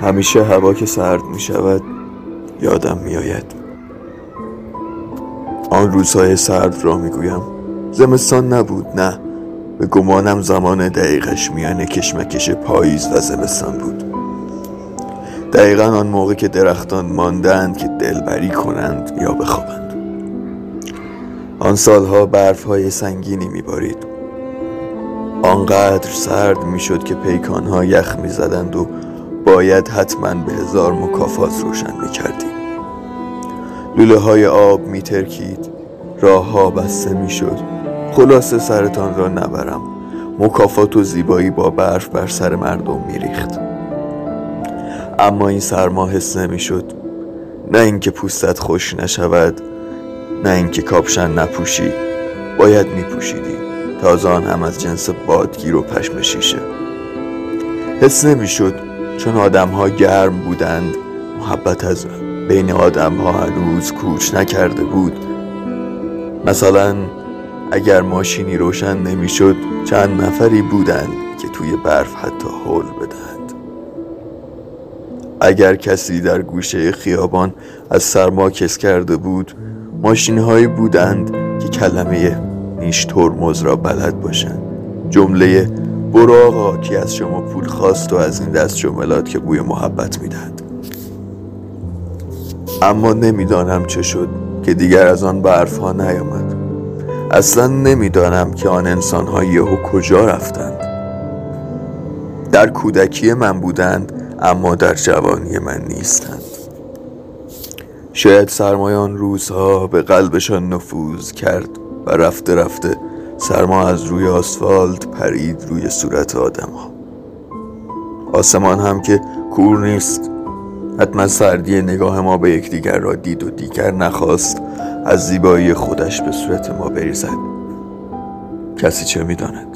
همیشه هوا که سرد می شود یادم می آید. آن روزهای سرد را می گویم. زمستان نبود نه. به گمانم زمان دقیقش میان کشمکش پاییز و زمستان بود. دقیقا آن موقع که درختان ماندند که دلبری کنند یا بخوابند. آن سالها برف های سنگینی میبارید آنقدر سرد می‌شد که پیکانها یخ می‌زدند و باید حتما به هزار مکافات روشن می‌کردیم. لوله های آب میترکید راه ها بسته می‌شد. خلاصه سرتان را نبرم. مکافات و زیبایی با برف بر سر مردم میریخت. اما این سرما حس نمی‌شد. نه اینکه پوستت خوش نشود نه اینکه کاپشن نپوشی. باید میپوشیدی تازه هم از جنس بادگیر و پشم شیشه. حس نمی‌شد. چون آدم ها گرم بودند محبت از بین آدم ها هنوز کوچ نکرده بود. مثلا اگر ماشینی روشن نمی‌شد چند نفری بودند که توی برف حتی حول بدهند. اگر کسی در گوشه خیابان از سرما کس کرده بود ماشین هایی بودند که کلمه نیش ترمز را بلد باشند. جمله برو آقا کی از شما پول خواست و از این دست جملات که بوی محبت می‌دهد. اما نمی‌دانم چه شد که دیگر از آن برف ها نیامد. اصلا نمی‌دانم که آن انسان ها یهو کجا رفتند. در کودکی من بودند اما در جوانی من نیستند. شاید سرمایان روزها به قلبشان نفوذ کرد و رفته رفته سرما از روی آسفالت پرید روی صورت آدم ها آسمان هم که کور نیست. حتما سردی نگاه ما به یکدیگر را دید و دیگر نخواست از زیبایی خودش به صورت ما بریزد. کسی چه می‌داند؟